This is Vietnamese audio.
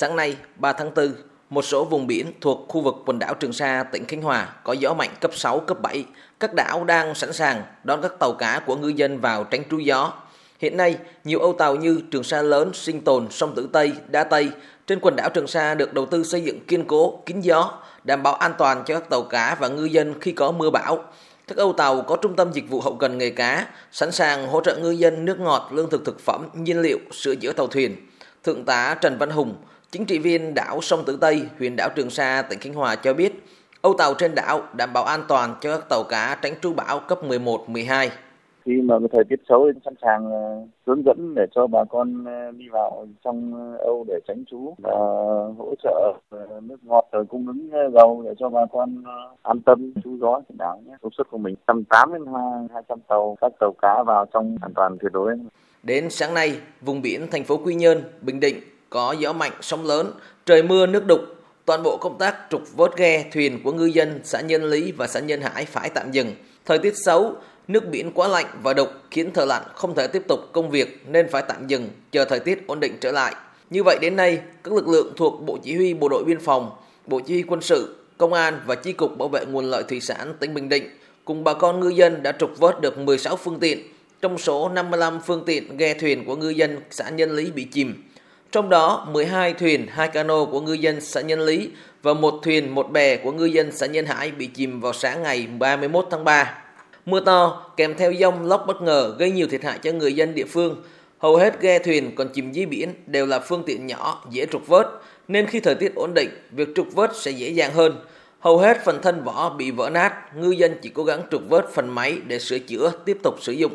Sáng nay, 3 tháng 4, một số vùng biển thuộc khu vực quần đảo Trường Sa, tỉnh Khánh Hòa có gió mạnh cấp 6, cấp 7. Các đảo đang sẵn sàng đón các tàu cá của ngư dân vào tránh trú gió. Hiện nay, nhiều âu tàu như Trường Sa lớn, Sinh tồn, Sông Tử Tây, Đa Tây trên quần đảo Trường Sa được đầu tư xây dựng kiên cố, kín gió, đảm bảo an toàn cho các tàu cá và ngư dân khi có mưa bão. Các âu tàu có trung tâm dịch vụ hậu cần nghề cá, sẵn sàng hỗ trợ ngư dân nước ngọt, lương thực thực phẩm, nhiên liệu, sửa chữa tàu thuyền. Thượng tá Trần Văn Hùng, chính trị viên đảo Sông Tử Tây, huyện đảo Trường Sa, tỉnh Khánh Hòa cho biết, âu tàu trên đảo đảm bảo an toàn cho các tàu cá tránh trú bão cấp 11, 12 khi mà thời tiết xấu thì sẵn sàng ờ, hướng dẫn để cho bà con ờ, đi vào trong Âu để tránh trú và hỗ trợ ờ, nước ngọt rồi cung ứng dầu để cho bà con an tâm trú gió trên đảo nhé. Công suất của mình 180 đến 200 tàu các tàu cá vào trong an toàn tuyệt đối. Đến sáng nay, vùng biển thành phố Quy Nhơn, Bình Định có gió mạnh, sóng lớn, trời mưa nước đục. Toàn bộ công tác trục vớt ghe, thuyền của ngư dân xã Nhân Lý và xã Nhân Hải phải tạm dừng. Thời tiết xấu, Nước biển quá lạnh và đục khiến thợ lặn không thể tiếp tục công việc nên phải tạm dừng chờ thời tiết ổn định trở lại. Như vậy đến nay, các lực lượng thuộc Bộ Chỉ huy Bộ đội Biên phòng, Bộ Chỉ huy Quân sự, Công an và Chi cục Bảo vệ nguồn lợi thủy sản tỉnh Bình Định cùng bà con ngư dân đã trục vớt được 16 phương tiện, trong số 55 phương tiện ghe thuyền của ngư dân xã Nhân Lý bị chìm. Trong đó 12 thuyền, 2 cano của ngư dân xã Nhân Lý và một thuyền, một bè của ngư dân xã Nhân Hải bị chìm vào sáng ngày 31 tháng 3. Mưa to kèm theo dông lốc bất ngờ gây nhiều thiệt hại cho người dân địa phương. Hầu hết ghe thuyền còn chìm dưới biển đều là phương tiện nhỏ, dễ trục vớt, nên khi thời tiết ổn định, việc trục vớt sẽ dễ dàng hơn. Hầu hết phần thân vỏ bị vỡ nát, ngư dân chỉ cố gắng trục vớt phần máy để sửa chữa tiếp tục sử dụng.